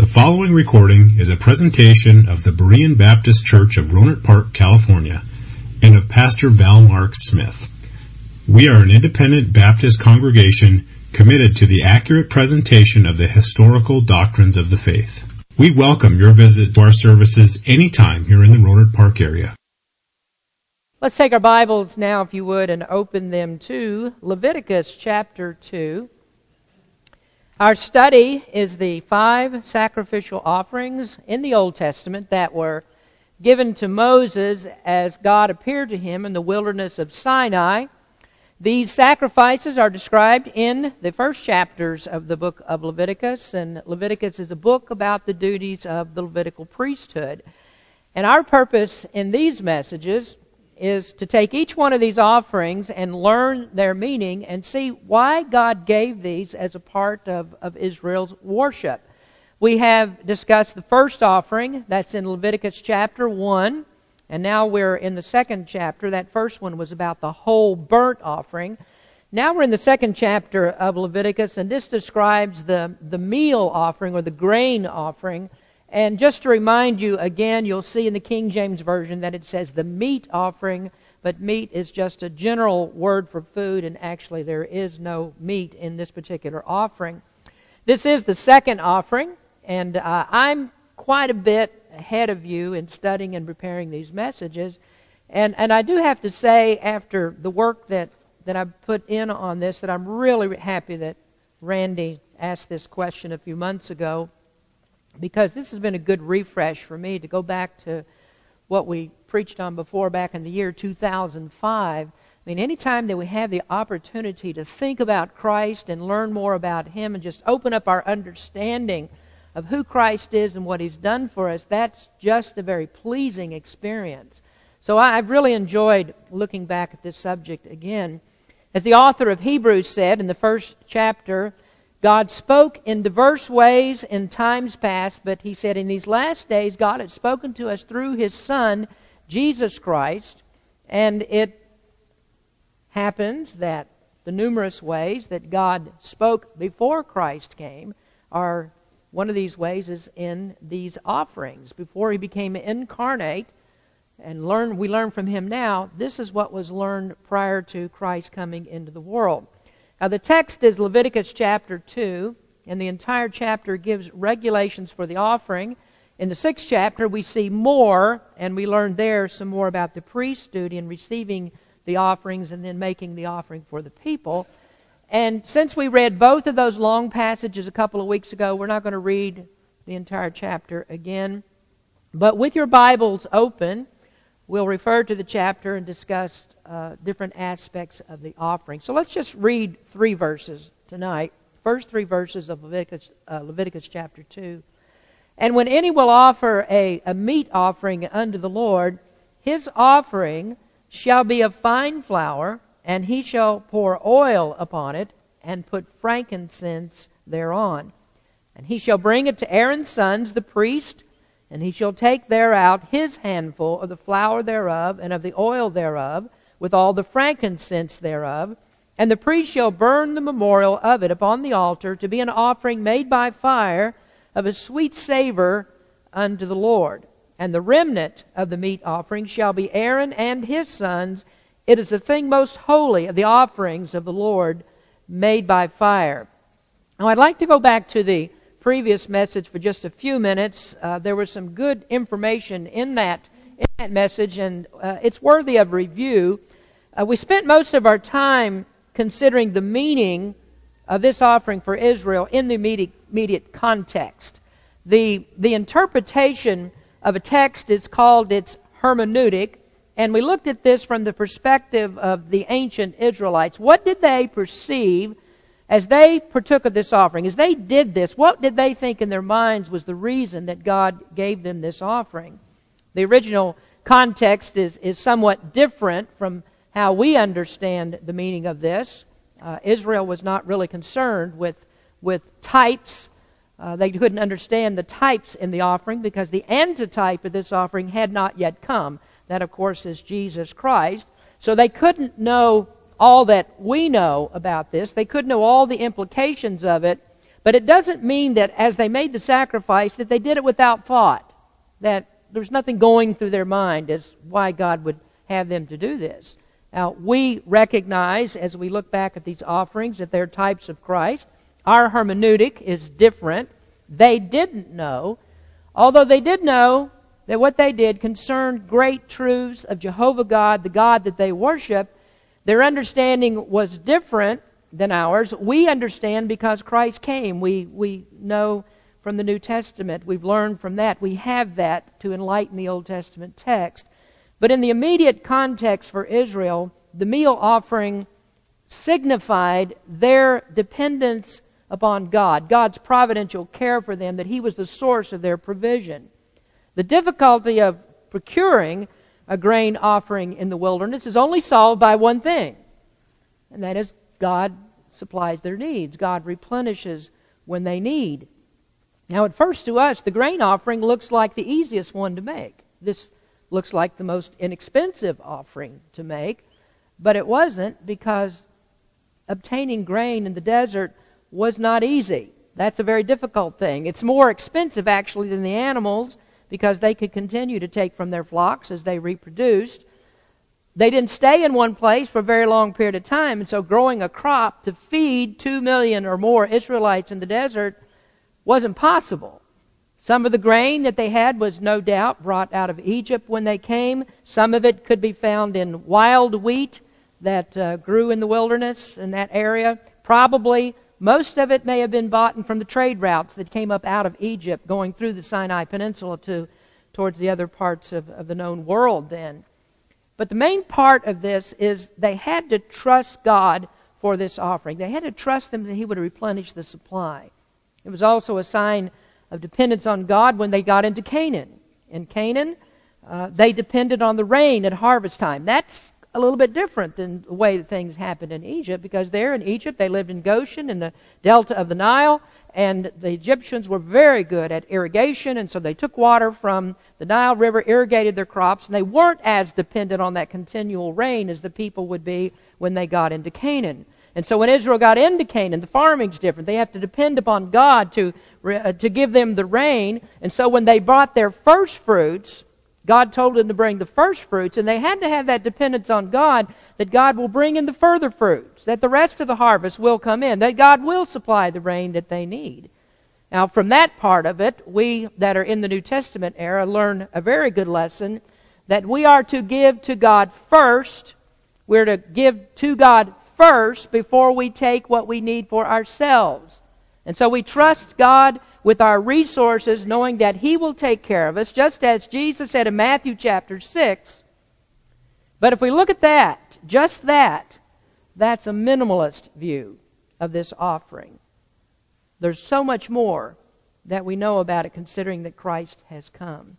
The following recording is a presentation of the Berean Baptist Church of Rohnert Park, California, and of Pastor Val Mark Smith. We are an independent Baptist congregation committed to the accurate presentation of the historical doctrines of the faith. We welcome your visit to our services anytime here in the Rohnert Park area. Let's take our Bibles now, if you would, and open them to Leviticus chapter 2. Our study is the five sacrificial offerings in the Old Testament that were given to Moses as God appeared to him in the wilderness of Sinai. These sacrifices are described in the first chapters of the book of Leviticus, and Leviticus is a book about the duties of the Levitical priesthood. And our purpose in these messages is to take each one of these offerings and learn their meaning and see why God gave these as a part of, of Israel's worship. We have discussed the first offering, that's in Leviticus chapter 1, and now we're in the second chapter. That first one was about the whole burnt offering. Now we're in the second chapter of Leviticus, and this describes the, the meal offering or the grain offering and just to remind you again, you'll see in the King James Version that it says the meat offering, but meat is just a general word for food, and actually there is no meat in this particular offering. This is the second offering, and uh, I'm quite a bit ahead of you in studying and preparing these messages. And, and I do have to say, after the work that, that I've put in on this, that I'm really happy that Randy asked this question a few months ago because this has been a good refresh for me to go back to what we preached on before back in the year 2005. I mean, anytime that we have the opportunity to think about Christ and learn more about Him and just open up our understanding of who Christ is and what He's done for us, that's just a very pleasing experience. So I've really enjoyed looking back at this subject again. As the author of Hebrews said in the first chapter, God spoke in diverse ways in times past, but he said in these last days, God had spoken to us through his Son, Jesus Christ, and it happens that the numerous ways that God spoke before Christ came are one of these ways is in these offerings. Before he became incarnate, and learn, we learn from him now, this is what was learned prior to Christ coming into the world. Now, the text is Leviticus chapter 2, and the entire chapter gives regulations for the offering. In the sixth chapter, we see more, and we learn there some more about the priest's duty in receiving the offerings and then making the offering for the people. And since we read both of those long passages a couple of weeks ago, we're not going to read the entire chapter again. But with your Bibles open, we'll refer to the chapter and discuss uh, different aspects of the offering. So let's just read three verses tonight. First three verses of Leviticus, uh, Leviticus chapter 2. And when any will offer a, a meat offering unto the Lord, his offering shall be of fine flour, and he shall pour oil upon it, and put frankincense thereon. And he shall bring it to Aaron's sons, the priest, and he shall take thereout his handful of the flour thereof, and of the oil thereof, with all the frankincense thereof. And the priest shall burn the memorial of it upon the altar to be an offering made by fire of a sweet savor unto the Lord. And the remnant of the meat offering shall be Aaron and his sons. It is the thing most holy of the offerings of the Lord made by fire. Now, I'd like to go back to the previous message for just a few minutes. Uh, there was some good information in that in that message, and uh, it's worthy of review. Uh, we spent most of our time considering the meaning of this offering for Israel in the immediate, immediate context. The, the interpretation of a text is called its hermeneutic, and we looked at this from the perspective of the ancient Israelites. What did they perceive as they partook of this offering? As they did this, what did they think in their minds was the reason that God gave them this offering? The original context is, is somewhat different from how we understand the meaning of this. Uh, Israel was not really concerned with, with types. Uh, they couldn't understand the types in the offering because the antitype of this offering had not yet come. That, of course, is Jesus Christ. So they couldn't know all that we know about this. They couldn't know all the implications of it. But it doesn't mean that as they made the sacrifice that they did it without thought. That there was nothing going through their mind as why God would have them to do this. Now, we recognize as we look back at these offerings that they're types of Christ. Our hermeneutic is different. They didn't know, although they did know that what they did concerned great truths of Jehovah God, the God that they worship. Their understanding was different than ours. We understand because Christ came. We, we know from the New Testament. We've learned from that. We have that to enlighten the Old Testament text. But in the immediate context for Israel, the meal offering signified their dependence upon God, God's providential care for them, that He was the source of their provision. The difficulty of procuring a grain offering in the wilderness is only solved by one thing, and that is God supplies their needs. God replenishes when they need. Now, at first to us, the grain offering looks like the easiest one to make. This looks like the most inexpensive offering to make, but it wasn't because obtaining grain in the desert was not easy. That's a very difficult thing. It's more expensive actually than the animals because they could continue to take from their flocks as they reproduced. They didn't stay in one place for a very long period of time, and so growing a crop to feed two million or more Israelites in the desert wasn't possible. Some of the grain that they had was no doubt brought out of Egypt when they came. Some of it could be found in wild wheat that uh, grew in the wilderness in that area. Probably most of it may have been bought from the trade routes that came up out of Egypt, going through the Sinai Peninsula to towards the other parts of, of the known world then. But the main part of this is they had to trust God for this offering. They had to trust Him that He would replenish the supply. It was also a sign of dependence on God when they got into Canaan. In Canaan, uh, they depended on the rain at harvest time. That's a little bit different than the way that things happened in Egypt because there in Egypt they lived in Goshen in the delta of the Nile and the Egyptians were very good at irrigation and so they took water from the Nile River, irrigated their crops, and they weren't as dependent on that continual rain as the people would be when they got into Canaan. And so when Israel got into Canaan, the farming's different. They have to depend upon God to, Uh, to give them the rain. And so when they brought their first fruits, God told them to bring the first fruits, and they had to have that dependence on God that God will bring in the further fruits, that the rest of the harvest will come in, that God will supply the rain that they need. Now, from that part of it, we that are in the New Testament era learn a very good lesson that we are to give to God first. We're to give to God first before we take what we need for ourselves. And so we trust God with our resources, knowing that He will take care of us, just as Jesus said in Matthew chapter 6. But if we look at that, just that, that's a minimalist view of this offering. There's so much more that we know about it considering that Christ has come.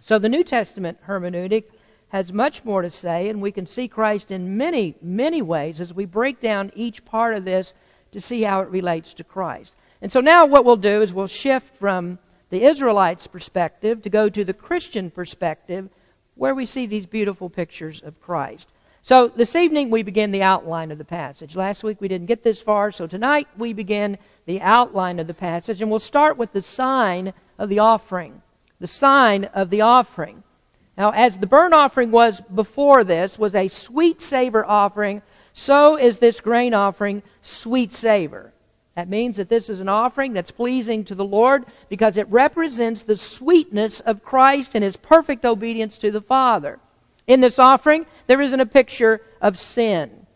So the New Testament hermeneutic has much more to say, and we can see Christ in many, many ways as we break down each part of this to see how it relates to Christ. And so now what we'll do is we'll shift from the Israelites' perspective to go to the Christian perspective where we see these beautiful pictures of Christ. So this evening we begin the outline of the passage. Last week we didn't get this far, so tonight we begin the outline of the passage, and we'll start with the sign of the offering. The sign of the offering. Now, as the burnt offering was before this, was a sweet savor offering, so is this grain offering sweet savor. That means that this is an offering that's pleasing to the Lord because it represents the sweetness of Christ and his perfect obedience to the Father. In this offering, there isn't a picture of sin.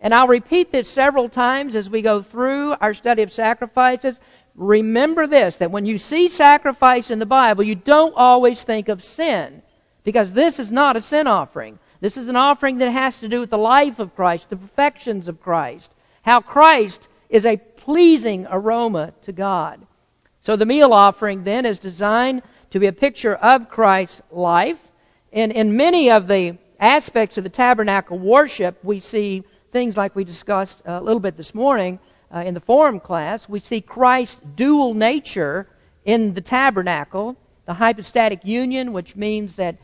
And I'll repeat this several times as we go through our study of sacrifices. Remember this, that when you see sacrifice in the Bible, you don't always think of sin. Because this is not a sin offering. This is an offering that has to do with the life of Christ, the perfections of Christ, how Christ is a pleasing aroma to God. So the meal offering then is designed to be a picture of Christ's life. And in many of the aspects of the tabernacle worship, we see things like we discussed a little bit this morning uh, in the forum class. We see Christ's dual nature in the tabernacle, the hypostatic union, which means that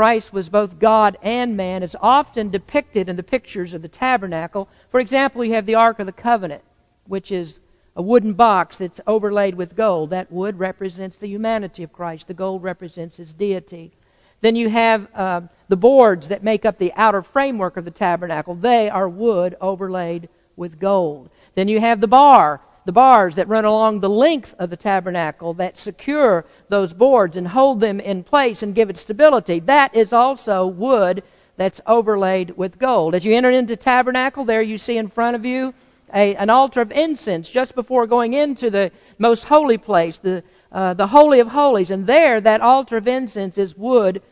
Christ was both God and man, is often depicted in the pictures of the tabernacle. For example, you have the Ark of the Covenant, which is a wooden box that's overlaid with gold. That wood represents the humanity of Christ. The gold represents his deity. Then you have uh, the boards that make up the outer framework of the tabernacle. They are wood overlaid with gold. Then you have the bar, the bars that run along the length of the tabernacle that secure those boards and hold them in place and give it stability. That is also wood that's overlaid with gold. As you enter into tabernacle, there you see in front of you a, an altar of incense just before going into the most holy place, the, uh, the Holy of Holies. And there, that altar of incense is wood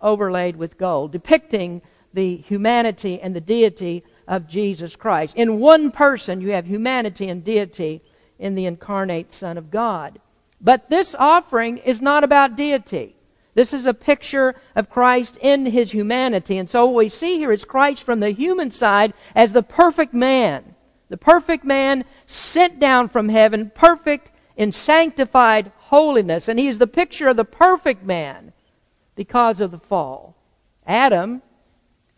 overlaid with gold, depicting the humanity and the deity of Jesus Christ. In one person, you have humanity and deity in the incarnate Son of God. But this offering is not about deity. This is a picture of Christ in his humanity. And so what we see here is Christ from the human side as the perfect man the perfect man sent down from heaven, perfect in sanctified holiness. And he is the picture of the perfect man because of the fall. Adam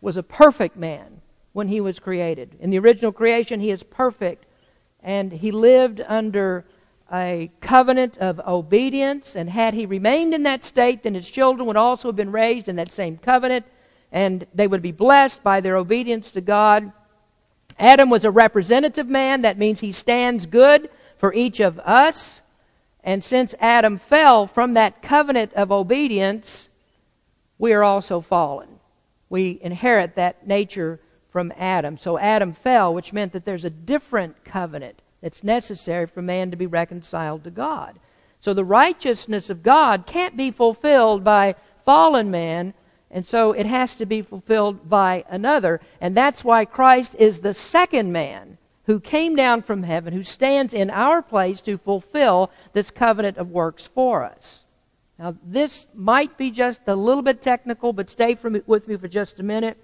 was a perfect man when he was created. In the original creation, he is perfect. And he lived under a covenant of obedience. And had he remained in that state, then his children would also have been raised in that same covenant. And they would be blessed by their obedience to God. Adam was a representative man. That means he stands good for each of us. And since Adam fell from that covenant of obedience, we are also fallen. We inherit that nature from Adam. So Adam fell, which meant that there's a different covenant that's necessary for man to be reconciled to God. So the righteousness of God can't be fulfilled by fallen man and so it has to be fulfilled by another. And that's why Christ is the second man who came down from heaven, who stands in our place to fulfill this covenant of works for us. Now, this might be just a little bit technical, but stay with me for just a minute.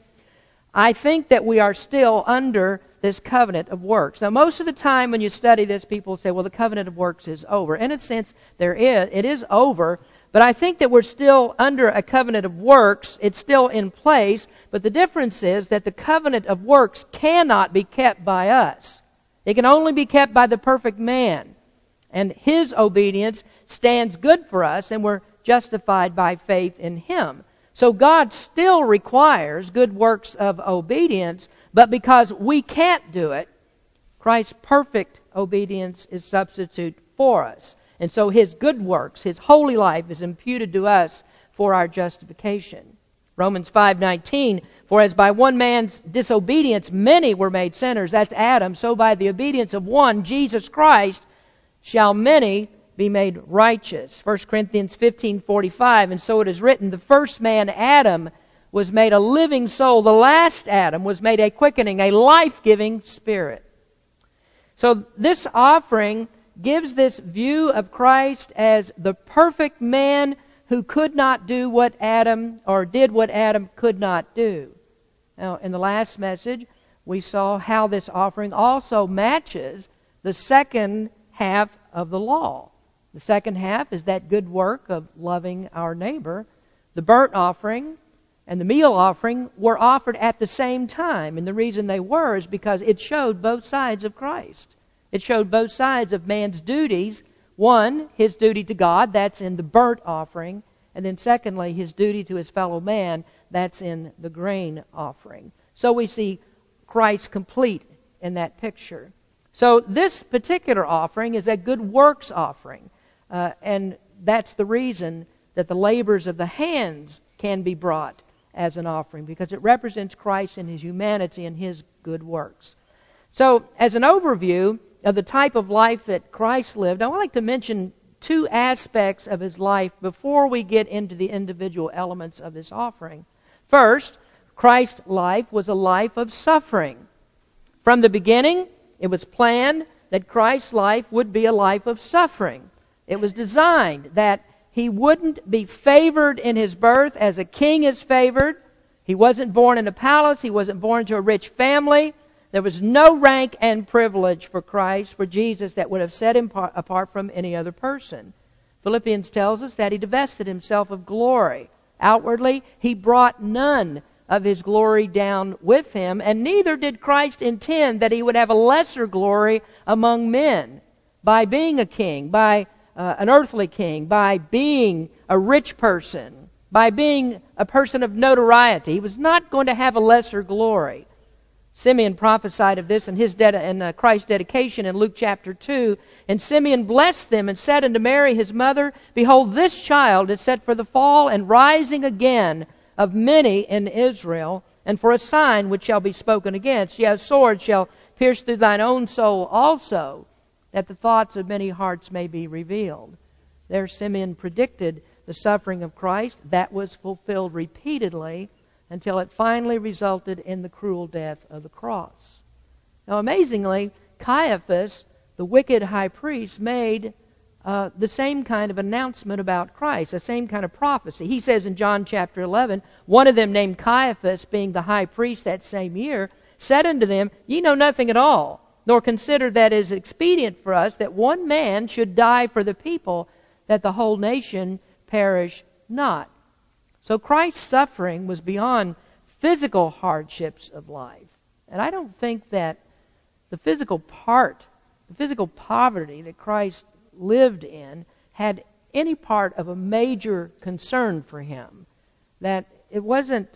I think that we are still under this covenant of works. Now, most of the time when you study this, people say, well, the covenant of works is over. In a sense, there is, it is over, but I think that we're still under a covenant of works. It's still in place. But the difference is that the covenant of works cannot be kept by us. It can only be kept by the perfect man. And his obedience stands good for us, and we're justified by faith in him. So God still requires good works of obedience, but because we can't do it, Christ's perfect obedience is substitute for us. And so his good works, his holy life is imputed to us for our justification. Romans 5:19 For as by one man's disobedience many were made sinners that's Adam so by the obedience of one Jesus Christ shall many be made righteous. 1 Corinthians 15:45 and so it is written the first man Adam was made a living soul the last Adam was made a quickening a life-giving spirit. So this offering gives this view of Christ as the perfect man who could not do what Adam, or did what Adam could not do. Now, in the last message, we saw how this offering also matches the second half of the law. The second half is that good work of loving our neighbor. The burnt offering and the meal offering were offered at the same time. And the reason they were is because it showed both sides of Christ. It showed both sides of man's duties. One, his duty to God, that's in the burnt offering. And then secondly, his duty to his fellow man, that's in the grain offering. So we see Christ complete in that picture. So this particular offering is a good works offering. Uh, and that's the reason that the labors of the hands can be brought as an offering, because it represents Christ and his humanity and his good works. So, as an overview, of the type of life that Christ lived, I would like to mention two aspects of his life before we get into the individual elements of his offering. First, Christ's life was a life of suffering. From the beginning, it was planned that Christ's life would be a life of suffering. It was designed that he wouldn't be favored in his birth as a king is favored. He wasn't born in a palace. He wasn't born to a rich family. There was no rank and privilege for Christ, for Jesus, that would have set him apart from any other person. Philippians tells us that he divested himself of glory. Outwardly, he brought none of his glory down with him, and neither did Christ intend that he would have a lesser glory among men. by being a king, by uh, an earthly king, by being a rich person, by being a person of notoriety. He was not going to have a lesser glory. Simeon prophesied of this in his de- in uh, Christ's dedication in Luke chapter 2. And Simeon blessed them and said unto Mary his mother, Behold, this child is set for the fall and rising again of many in Israel, and for a sign which shall be spoken against. Yea, a sword shall pierce through thine own soul also, that the thoughts of many hearts may be revealed. There Simeon predicted the suffering of Christ. That was fulfilled repeatedly until it finally resulted in the cruel death of the cross. Now, amazingly, Caiaphas, the wicked high priest, made uh, the same kind of announcement about Christ, the same kind of prophecy. He says in John chapter 11, one of them named Caiaphas, being the high priest that same year, said unto them, Ye know nothing at all, nor consider that it is expedient for us that one man should die for the people, that the whole nation perish not. So Christ's suffering was beyond physical hardships of life. And I don't think that the physical part, the physical poverty that Christ lived in, had any part of a major concern for him. That it wasn't,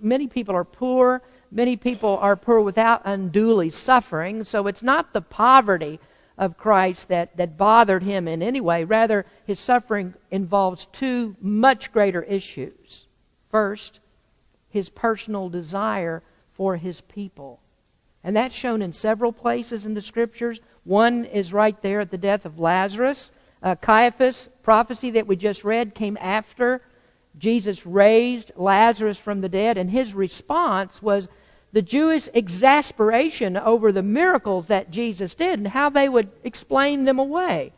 many people are poor, many people are poor without unduly suffering, so it's not the poverty of Christ that, that bothered him in any way. Rather, his suffering involves two much greater issues. First, his personal desire for his people. And that's shown in several places in the scriptures. One is right there at the death of Lazarus. Uh, Caiaphas' prophecy that we just read came after Jesus raised Lazarus from the dead, and his response was the Jewish exasperation over the miracles that Jesus did and how they would explain them away.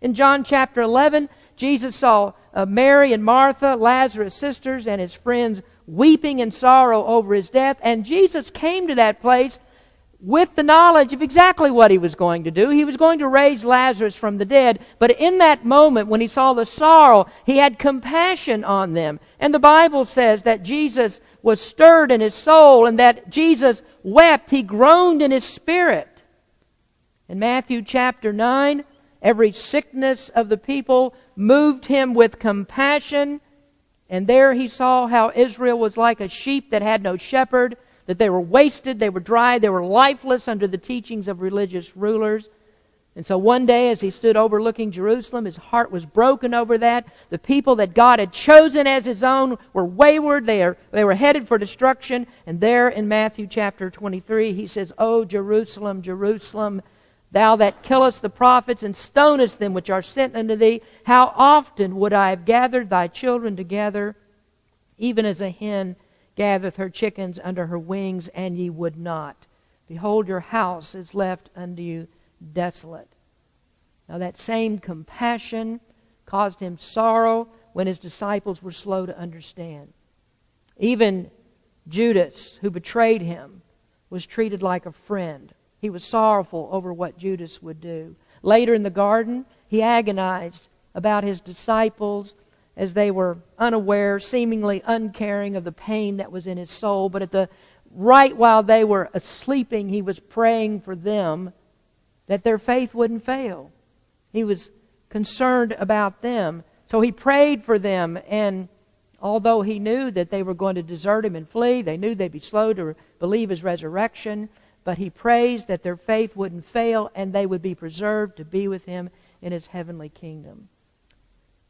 In John chapter 11, Jesus saw uh, Mary and Martha, Lazarus' sisters, and his friends weeping in sorrow over his death, and Jesus came to that place with the knowledge of exactly what he was going to do. He was going to raise Lazarus from the dead, but in that moment when he saw the sorrow, he had compassion on them. And the Bible says that Jesus was stirred in his soul and that Jesus wept. He groaned in his spirit. In Matthew chapter 9, every sickness of the people moved him with compassion. And there he saw how Israel was like a sheep that had no shepherd, that they were wasted, they were dry, they were lifeless under the teachings of religious rulers. And so one day, as he stood overlooking Jerusalem, his heart was broken over that. The people that God had chosen as his own were wayward. They, are, they were headed for destruction. And there in Matthew chapter 23, he says, O Jerusalem, Jerusalem, thou that killest the prophets and stonest them which are sent unto thee, how often would I have gathered thy children together, even as a hen gathereth her chickens under her wings, and ye would not. Behold, your house is left unto you desolate. Now, that same compassion caused him sorrow when his disciples were slow to understand. Even Judas, who betrayed him, was treated like a friend. He was sorrowful over what Judas would do. Later in the garden, he agonized about his disciples as they were unaware, seemingly uncaring of the pain that was in his soul. But at the right while they were sleeping, he was praying for them that their faith wouldn't fail. He was concerned about them. So he prayed for them, and although he knew that they were going to desert him and flee, they knew they'd be slow to believe his resurrection, but he prays that their faith wouldn't fail and they would be preserved to be with him in his heavenly kingdom.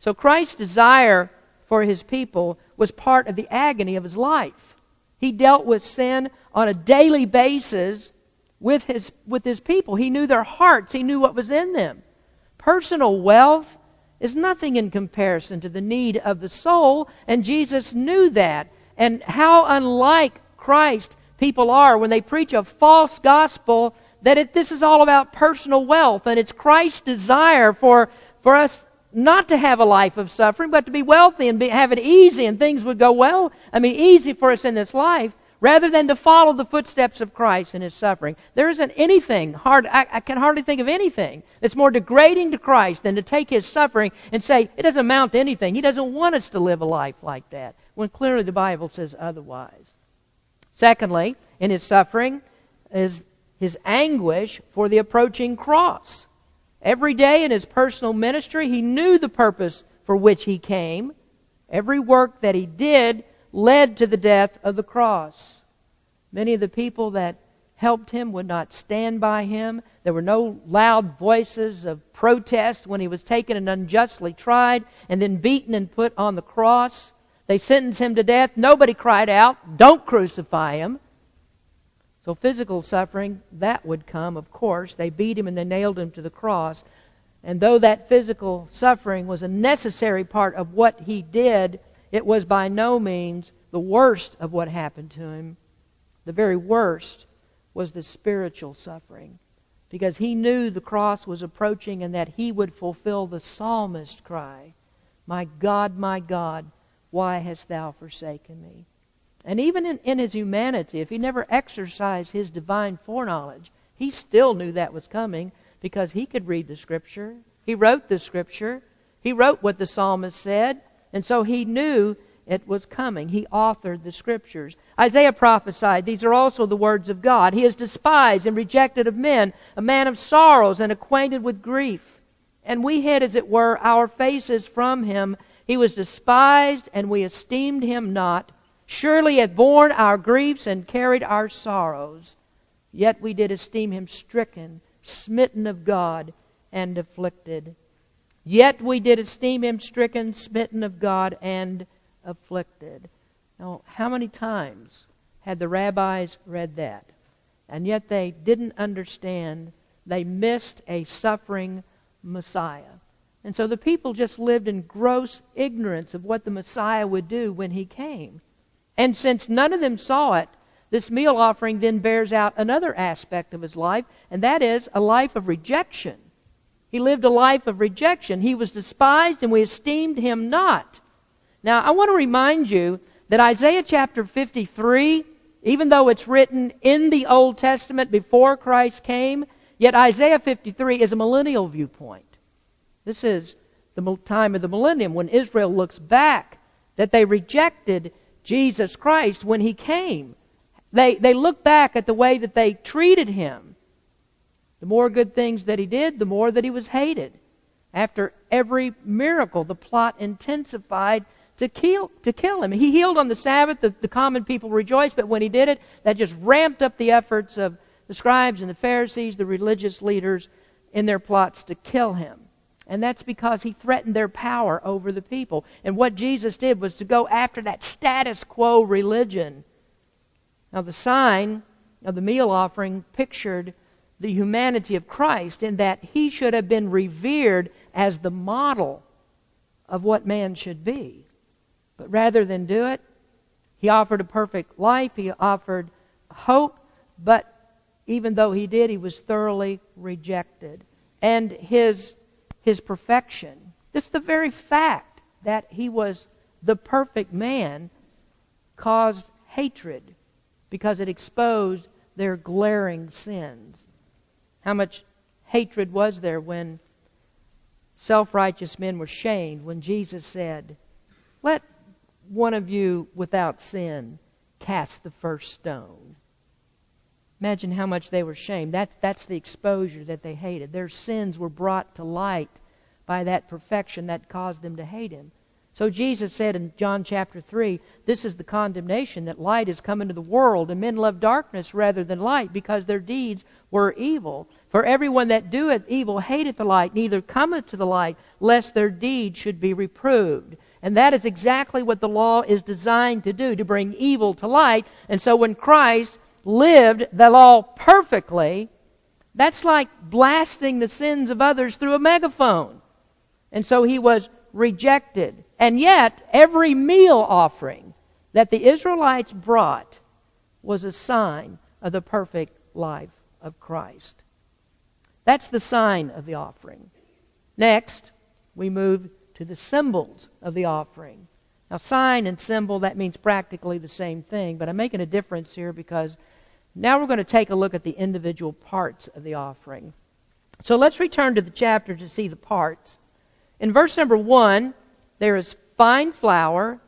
So Christ's desire for his people was part of the agony of his life. He dealt with sin on a daily basis with his, with his people. He knew their hearts, he knew what was in them. Personal wealth is nothing in comparison to the need of the soul, and Jesus knew that. And how unlike Christ people are when they preach a false gospel that it, this is all about personal wealth, and it's Christ's desire for, for us not to have a life of suffering, but to be wealthy and be, have it easy and things would go well. I mean, easy for us in this life rather than to follow the footsteps of Christ in his suffering. There isn't anything hard, I, I, can hardly think of anything that's more degrading to Christ than to take his suffering and say, it doesn't amount to anything. He doesn't want us to live a life like that, when clearly the Bible says otherwise. Secondly, in his suffering is his anguish for the approaching cross. Every day in his personal ministry, he knew the purpose for which he came. Every work that he did led to the death of the cross. Many of the people that helped him would not stand by him. There were no loud voices of protest when he was taken and unjustly tried and then beaten and put on the cross. They sentenced him to death. Nobody cried out, Don't crucify him. So, physical suffering, that would come, of course. They beat him and they nailed him to the cross. And though that physical suffering was a necessary part of what he did, it was by no means the worst of what happened to him. The very worst was the spiritual suffering. Because he knew the cross was approaching and that he would fulfill the psalmist cry My God, my God, why hast thou forsaken me? And even in, in his humanity, if he never exercised his divine foreknowledge, he still knew that was coming because he could read the scripture. He wrote the scripture. He wrote what the psalmist said. And so he knew it was coming. He authored the scriptures. Isaiah prophesied, These are also the words of God. He is despised and rejected of men, a man of sorrows and acquainted with grief. And we hid, as it were, our faces from him. He was despised, and we esteemed him not. Surely hath borne our griefs and carried our sorrows. Yet we did esteem him stricken, smitten of God, and afflicted. Yet we did esteem him stricken, smitten of God, and afflicted. Now, how many times had the rabbis read that? And yet they didn't understand. They missed a suffering Messiah. And so the people just lived in gross ignorance of what the Messiah would do when he came. And since none of them saw it, this meal offering then bears out another aspect of his life, and that is a life of rejection. He lived a life of rejection. He was despised, and we esteemed him not. Now, I want to remind you that Isaiah chapter 53, even though it's written in the Old Testament before Christ came, yet Isaiah 53 is a millennial viewpoint. This is the time of the millennium when Israel looks back that they rejected Jesus Christ when he came. They, they look back at the way that they treated him. The more good things that he did, the more that he was hated. After every miracle, the plot intensified to kill, to kill him. He healed on the Sabbath. The, the common people rejoiced, but when he did it, that just ramped up the efforts of the scribes and the Pharisees, the religious leaders, in their plots to kill him. And that's because he threatened their power over the people. And what Jesus did was to go after that status quo religion. Now, the sign of the meal offering pictured the humanity of Christ in that he should have been revered as the model of what man should be. But rather than do it, he offered a perfect life, he offered hope, but even though he did, he was thoroughly rejected. And his his perfection. Just the very fact that he was the perfect man caused hatred because it exposed their glaring sins. How much hatred was there when self righteous men were shamed when Jesus said, Let one of you without sin cast the first stone? Imagine how much they were shamed. That's, that's the exposure that they hated. Their sins were brought to light by that perfection that caused them to hate him. So Jesus said in John chapter 3, This is the condemnation that light has come into the world, and men love darkness rather than light, because their deeds were evil. For everyone that doeth evil hateth the light, neither cometh to the light, lest their deeds should be reproved. And that is exactly what the law is designed to do, to bring evil to light. And so when Christ lived the law perfectly, that's like blasting the sins of others through a megaphone. And so he was rejected. And yet, every meal offering that the Israelites brought was a sign of the perfect life of Christ. That's the sign of the offering. Next, we move to the symbols of the offering. Now, sign and symbol, that means practically the same thing, but I'm making a difference here because now we're going to take a look at the individual parts of the offering. So let's return to the chapter to see the parts. In verse number 1, there is fine flour,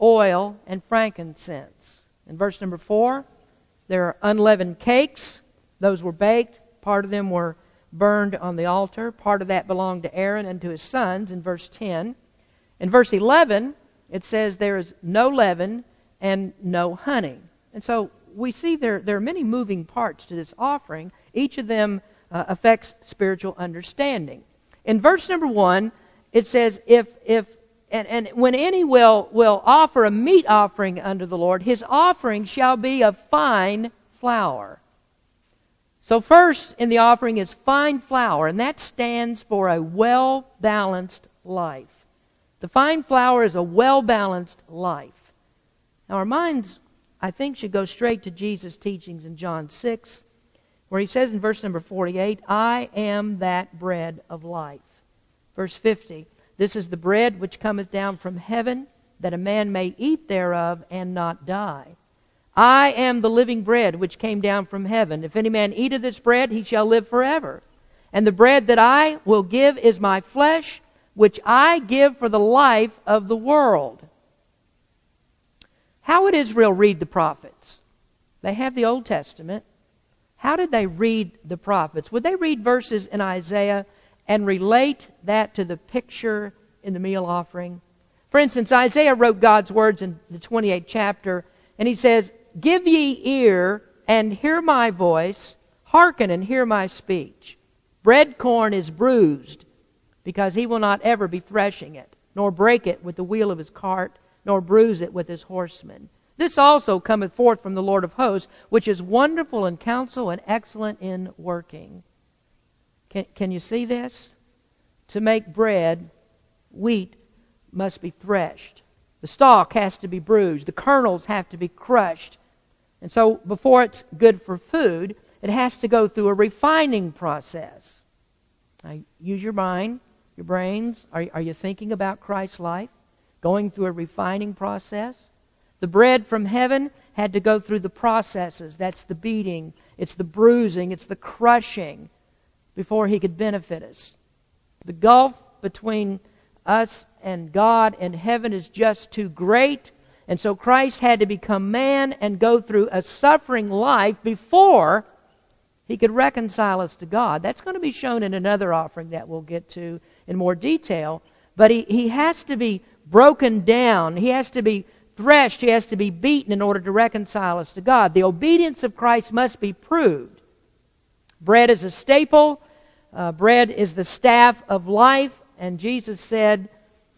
oil, and frankincense. In verse number 4, there are unleavened cakes. Those were baked. Part of them were burned on the altar. Part of that belonged to Aaron and to his sons in verse 10. In verse 11, it says there is no leaven and no honey. And so we see there, there are many moving parts to this offering. Each of them uh, affects spiritual understanding. In verse number 1, it says, if, if and, and when any will, will offer a meat offering unto the Lord, his offering shall be of fine flour. So, first in the offering is fine flour, and that stands for a well balanced life. The fine flour is a well balanced life. Now, our minds, I think, should go straight to Jesus' teachings in John 6, where he says in verse number 48, I am that bread of life. Verse 50, this is the bread which cometh down from heaven, that a man may eat thereof and not die. I am the living bread which came down from heaven. If any man eat of this bread, he shall live forever. And the bread that I will give is my flesh, which I give for the life of the world. How would Israel read the prophets? They have the Old Testament. How did they read the prophets? Would they read verses in Isaiah and relate that to the picture in the meal offering. For instance, Isaiah wrote God's words in the 28th chapter, and he says, Give ye ear and hear my voice, hearken and hear my speech. Bread corn is bruised, because he will not ever be threshing it, nor break it with the wheel of his cart, nor bruise it with his horsemen. This also cometh forth from the Lord of hosts, which is wonderful in counsel and excellent in working. Can, can you see this? To make bread, wheat must be threshed. The stalk has to be bruised. The kernels have to be crushed. And so, before it's good for food, it has to go through a refining process. Now, use your mind, your brains. Are, are you thinking about Christ's life? Going through a refining process? The bread from heaven had to go through the processes. That's the beating, it's the bruising, it's the crushing before he could benefit us. The gulf between us and God and heaven is just too great. And so Christ had to become man and go through a suffering life before he could reconcile us to God. That's going to be shown in another offering that we'll get to in more detail. But he, he has to be broken down. He has to be threshed. He has to be beaten in order to reconcile us to God. The obedience of Christ must be proved. Bread is a staple. Uh, bread is the staff of life. And Jesus said,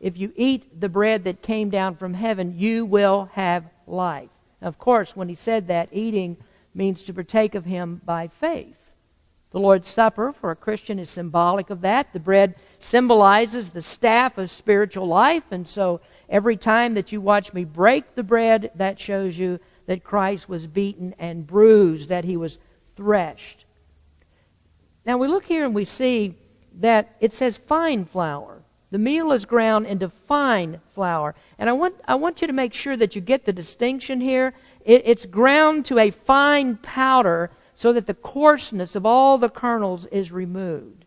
If you eat the bread that came down from heaven, you will have life. Of course, when he said that, eating means to partake of him by faith. The Lord's Supper for a Christian is symbolic of that. The bread symbolizes the staff of spiritual life, and so every time that you watch me break the bread, that shows you that Christ was beaten and bruised, that he was threshed. Now we look here and we see that it says fine flour. The meal is ground into fine flour. And I want, I want you to make sure that you get the distinction here. It, it's ground to a fine powder so that the coarseness of all the kernels is removed.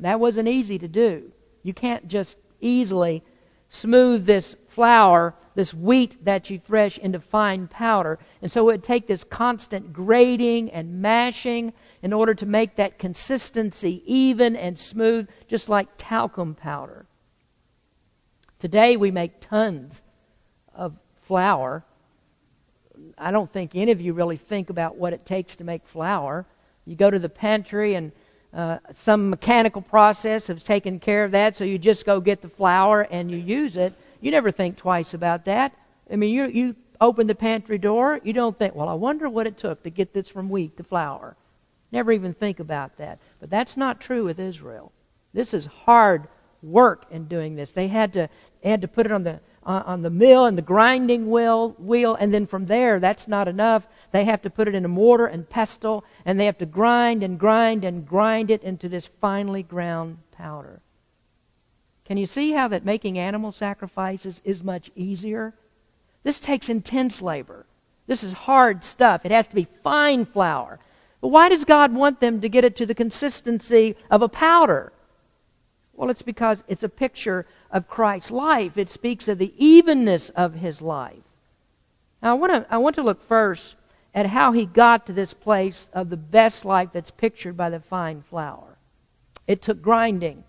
That wasn't easy to do. You can't just easily smooth this flour, this wheat that you thresh into fine powder. And so it would take this constant grating and mashing in order to make that consistency even and smooth, just like talcum powder. Today we make tons of flour. I don't think any of you really think about what it takes to make flour. You go to the pantry and uh, some mechanical process has taken care of that, so you just go get the flour and you use it. You never think twice about that. I mean, you, you open the pantry door, you don't think, well, I wonder what it took to get this from wheat to flour. Never even think about that. But that's not true with Israel. This is hard work in doing this. They had to they had to put it on the on the mill and the grinding wheel wheel, and then from there, that's not enough. They have to put it in a mortar and pestle, and they have to grind and grind and grind it into this finely ground powder. Can you see how that making animal sacrifices is much easier? This takes intense labor. This is hard stuff. It has to be fine flour. But why does God want them to get it to the consistency of a powder? Well, it's because it's a picture of Christ's life. It speaks of the evenness of his life. Now, I want to, I want to look first at how he got to this place of the best life that's pictured by the fine flour. It took grinding.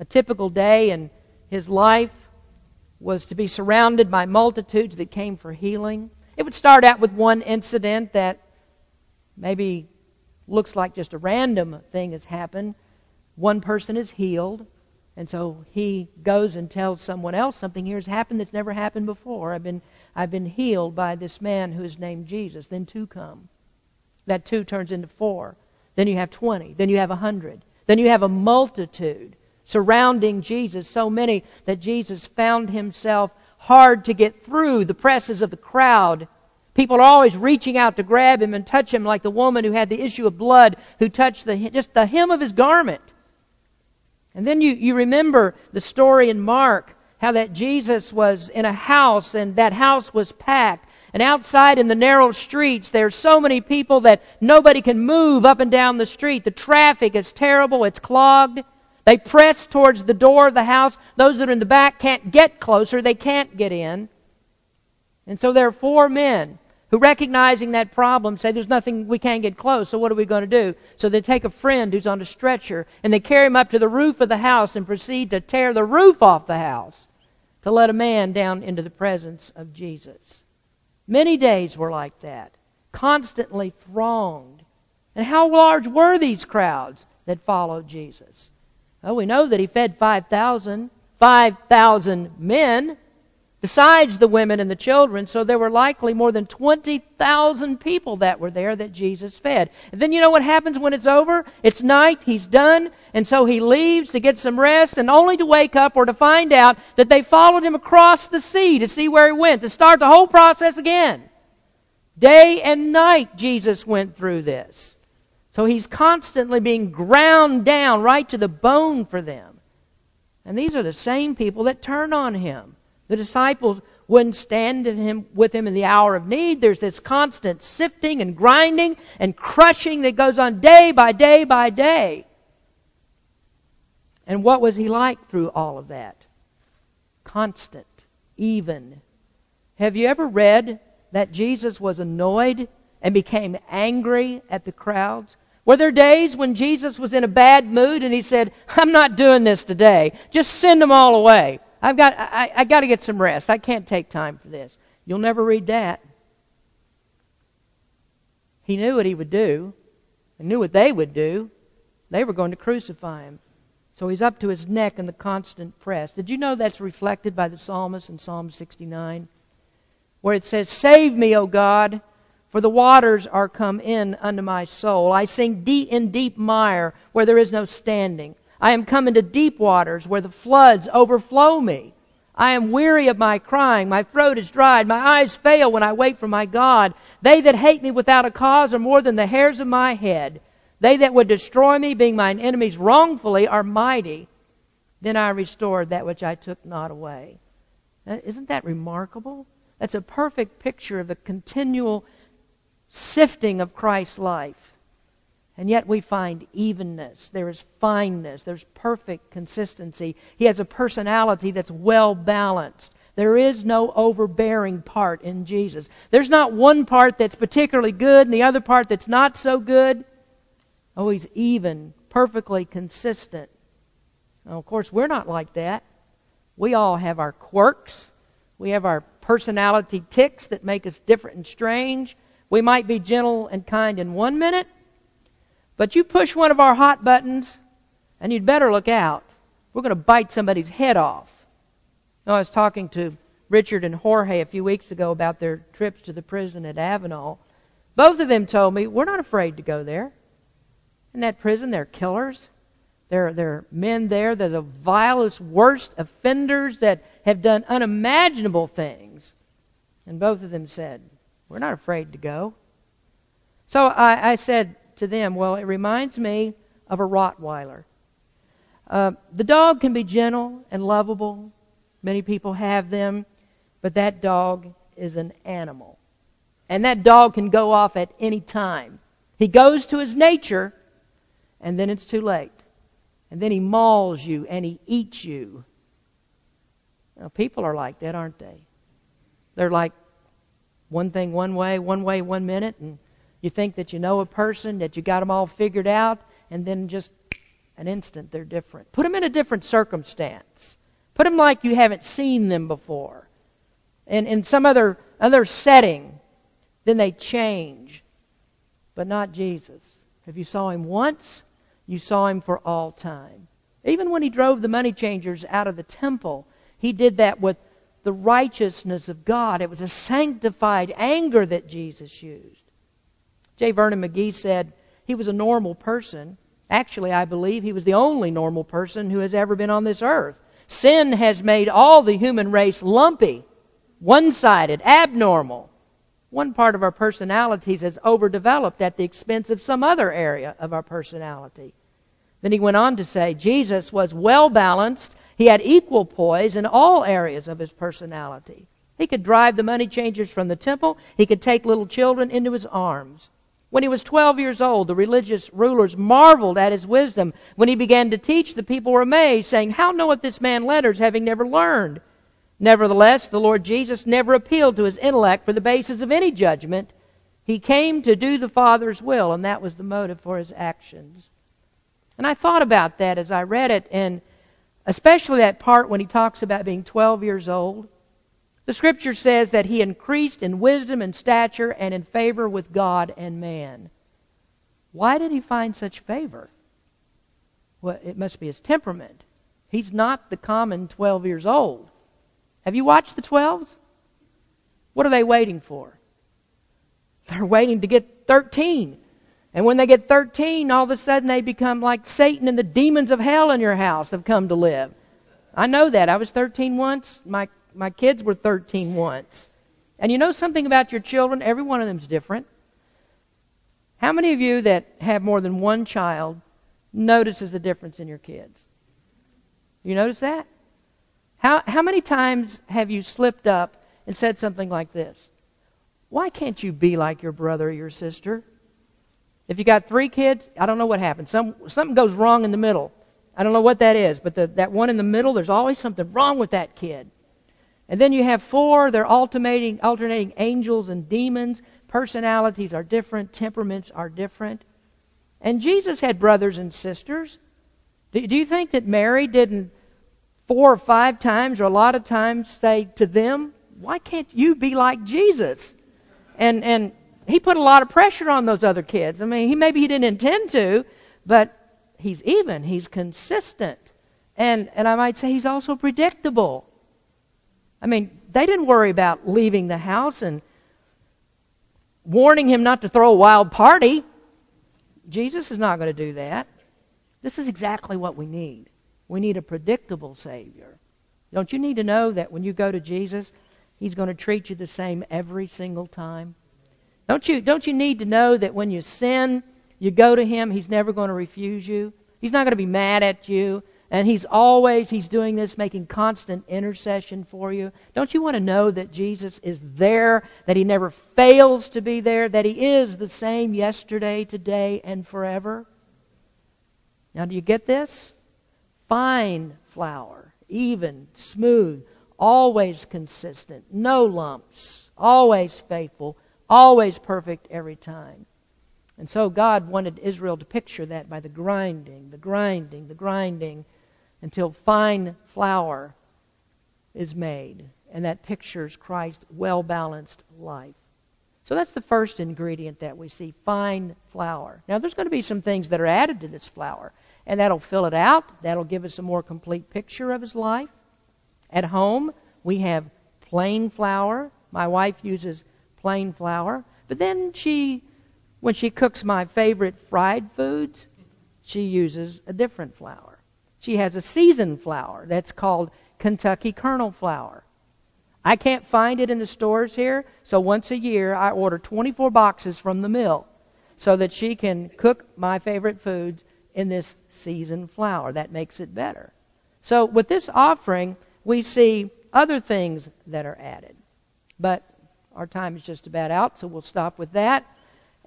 A typical day in his life was to be surrounded by multitudes that came for healing. It would start out with one incident that maybe looks like just a random thing has happened. One person is healed, and so he goes and tells someone else something here has happened that's never happened before. I've been I've been healed by this man who is named Jesus. Then two come. That two turns into four. Then you have 20. Then you have a 100. Then you have a multitude surrounding Jesus, so many that Jesus found himself hard to get through the presses of the crowd. People are always reaching out to grab him and touch him like the woman who had the issue of blood who touched the, just the hem of his garment. And then you, you remember the story in Mark, how that Jesus was in a house and that house was packed and outside in the narrow streets, there's so many people that nobody can move up and down the street. The traffic is terrible. It's clogged. They press towards the door of the house. Those that are in the back can't get closer. They can't get in. And so there are four men who, recognizing that problem, say, There's nothing, we can't get close, so what are we going to do? So they take a friend who's on a stretcher and they carry him up to the roof of the house and proceed to tear the roof off the house to let a man down into the presence of Jesus. Many days were like that, constantly thronged. And how large were these crowds that followed Jesus? Well, we know that he fed 5,000, 5,000 men, besides the women and the children, so there were likely more than 20,000 people that were there that Jesus fed. And then you know what happens when it's over? It's night, he's done, and so he leaves to get some rest, and only to wake up or to find out that they followed him across the sea to see where he went, to start the whole process again. Day and night Jesus went through this. So he's constantly being ground down right to the bone for them. And these are the same people that turn on him. The disciples wouldn't stand him, with him in the hour of need. There's this constant sifting and grinding and crushing that goes on day by day by day. And what was he like through all of that? Constant, even. Have you ever read that Jesus was annoyed and became angry at the crowds? Were there days when Jesus was in a bad mood and he said, I'm not doing this today. Just send them all away. I've got, I, I got to get some rest. I can't take time for this. You'll never read that. He knew what he would do. He knew what they would do. They were going to crucify him. So he's up to his neck in the constant press. Did you know that's reflected by the psalmist in Psalm 69? Where it says, Save me, O God, for the waters are come in unto my soul. I sink deep in deep mire where there is no standing. I am come into deep waters where the floods overflow me. I am weary of my crying. My throat is dried. My eyes fail when I wait for my God. They that hate me without a cause are more than the hairs of my head. They that would destroy me, being mine enemies wrongfully, are mighty. Then I restored that which I took not away. Now, isn't that remarkable? That's a perfect picture of the continual sifting of Christ's life. And yet we find evenness. There is fineness. There's perfect consistency. He has a personality that's well balanced. There is no overbearing part in Jesus. There's not one part that's particularly good and the other part that's not so good. Oh, he's even, perfectly consistent. Now, of course, we're not like that. We all have our quirks. We have our personality tics that make us different and strange. We might be gentle and kind in one minute, but you push one of our hot buttons, and you'd better look out. We're going to bite somebody's head off. I was talking to Richard and Jorge a few weeks ago about their trips to the prison at Avenal. Both of them told me, we're not afraid to go there. In that prison, they're killers. There, there are men there that are the vilest, worst offenders that have done unimaginable things. And both of them said, We're not afraid to go. So I, I said, to them? Well, it reminds me of a Rottweiler. Uh, the dog can be gentle and lovable. Many people have them, but that dog is an animal. And that dog can go off at any time. He goes to his nature, and then it's too late. And then he mauls you and he eats you. Now, people are like that, aren't they? They're like one thing one way, one way one minute, and you think that you know a person, that you got them all figured out, and then just an instant they're different. Put them in a different circumstance. Put them like you haven't seen them before. And in some other, other setting, then they change. But not Jesus. If you saw him once, you saw him for all time. Even when he drove the money changers out of the temple, he did that with the righteousness of God. It was a sanctified anger that Jesus used. J. Vernon McGee said he was a normal person. Actually, I believe he was the only normal person who has ever been on this earth. Sin has made all the human race lumpy, one sided, abnormal. One part of our personalities is overdeveloped at the expense of some other area of our personality. Then he went on to say Jesus was well balanced. He had equal poise in all areas of his personality. He could drive the money changers from the temple. He could take little children into his arms. When he was 12 years old, the religious rulers marveled at his wisdom. When he began to teach, the people were amazed, saying, How knoweth this man letters, having never learned? Nevertheless, the Lord Jesus never appealed to his intellect for the basis of any judgment. He came to do the Father's will, and that was the motive for his actions. And I thought about that as I read it, and especially that part when he talks about being 12 years old. The scripture says that he increased in wisdom and stature and in favor with God and man. Why did he find such favor? Well, it must be his temperament. He's not the common 12 years old. Have you watched the 12s? What are they waiting for? They're waiting to get 13. And when they get 13, all of a sudden they become like Satan and the demons of hell in your house have come to live. I know that. I was 13 once. My my kids were 13 once. And you know something about your children? Every one of them's different. How many of you that have more than one child notices the difference in your kids? You notice that? How, how many times have you slipped up and said something like this? Why can't you be like your brother or your sister? If you got three kids, I don't know what happens. Some, something goes wrong in the middle. I don't know what that is, but the, that one in the middle, there's always something wrong with that kid. And then you have four, they're alternating, alternating angels and demons. Personalities are different, temperaments are different. And Jesus had brothers and sisters. Do, do you think that Mary didn't four or five times or a lot of times say to them, Why can't you be like Jesus? And, and he put a lot of pressure on those other kids. I mean, he, maybe he didn't intend to, but he's even, he's consistent. And, and I might say he's also predictable. I mean, they didn't worry about leaving the house and warning him not to throw a wild party. Jesus is not going to do that. This is exactly what we need. We need a predictable Savior. Don't you need to know that when you go to Jesus, He's going to treat you the same every single time? Don't you, don't you need to know that when you sin, you go to Him, He's never going to refuse you? He's not going to be mad at you. And he's always, he's doing this, making constant intercession for you. Don't you want to know that Jesus is there, that he never fails to be there, that he is the same yesterday, today, and forever? Now, do you get this? Fine flour, even, smooth, always consistent, no lumps, always faithful, always perfect every time. And so God wanted Israel to picture that by the grinding, the grinding, the grinding until fine flour is made. And that pictures Christ's well balanced life. So that's the first ingredient that we see fine flour. Now, there's going to be some things that are added to this flour, and that'll fill it out. That'll give us a more complete picture of his life. At home, we have plain flour. My wife uses plain flour. But then she, when she cooks my favorite fried foods, she uses a different flour. She has a seasoned flour that's called Kentucky kernel flour. I can't find it in the stores here, so once a year I order 24 boxes from the mill so that she can cook my favorite foods in this seasoned flour. That makes it better. So with this offering, we see other things that are added. But our time is just about out, so we'll stop with that.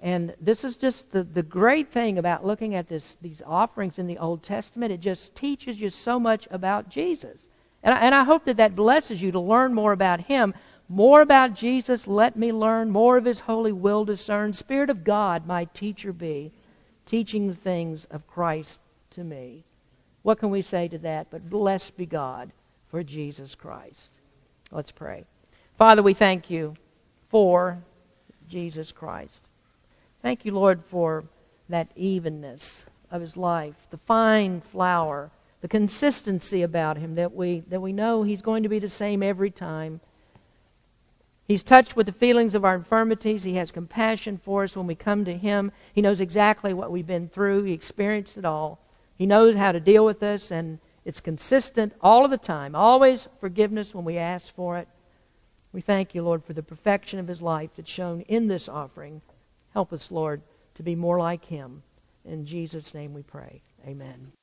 And this is just the, the great thing about looking at this, these offerings in the Old Testament. It just teaches you so much about Jesus. And I, and I hope that that blesses you to learn more about Him. More about Jesus, let me learn. More of His holy will discern. Spirit of God, my teacher be, teaching the things of Christ to me. What can we say to that? But blessed be God for Jesus Christ. Let's pray. Father, we thank you for Jesus Christ. Thank you, Lord, for that evenness of his life, the fine flour, the consistency about him that we, that we know he's going to be the same every time. He's touched with the feelings of our infirmities. He has compassion for us when we come to him. He knows exactly what we've been through. He experienced it all. He knows how to deal with us, and it's consistent all of the time. Always forgiveness when we ask for it. We thank you, Lord, for the perfection of his life that's shown in this offering. Help us, Lord, to be more like him. In Jesus' name we pray. Amen.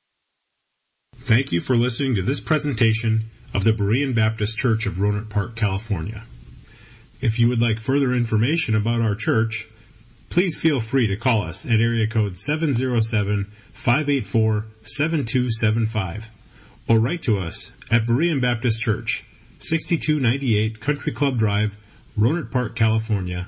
Thank you for listening to this presentation of the Berean Baptist Church of Rohnert Park, California. If you would like further information about our church, please feel free to call us at area code 707-584-7275 or write to us at Berean Baptist Church, 6298 Country Club Drive, Rohnert Park, California,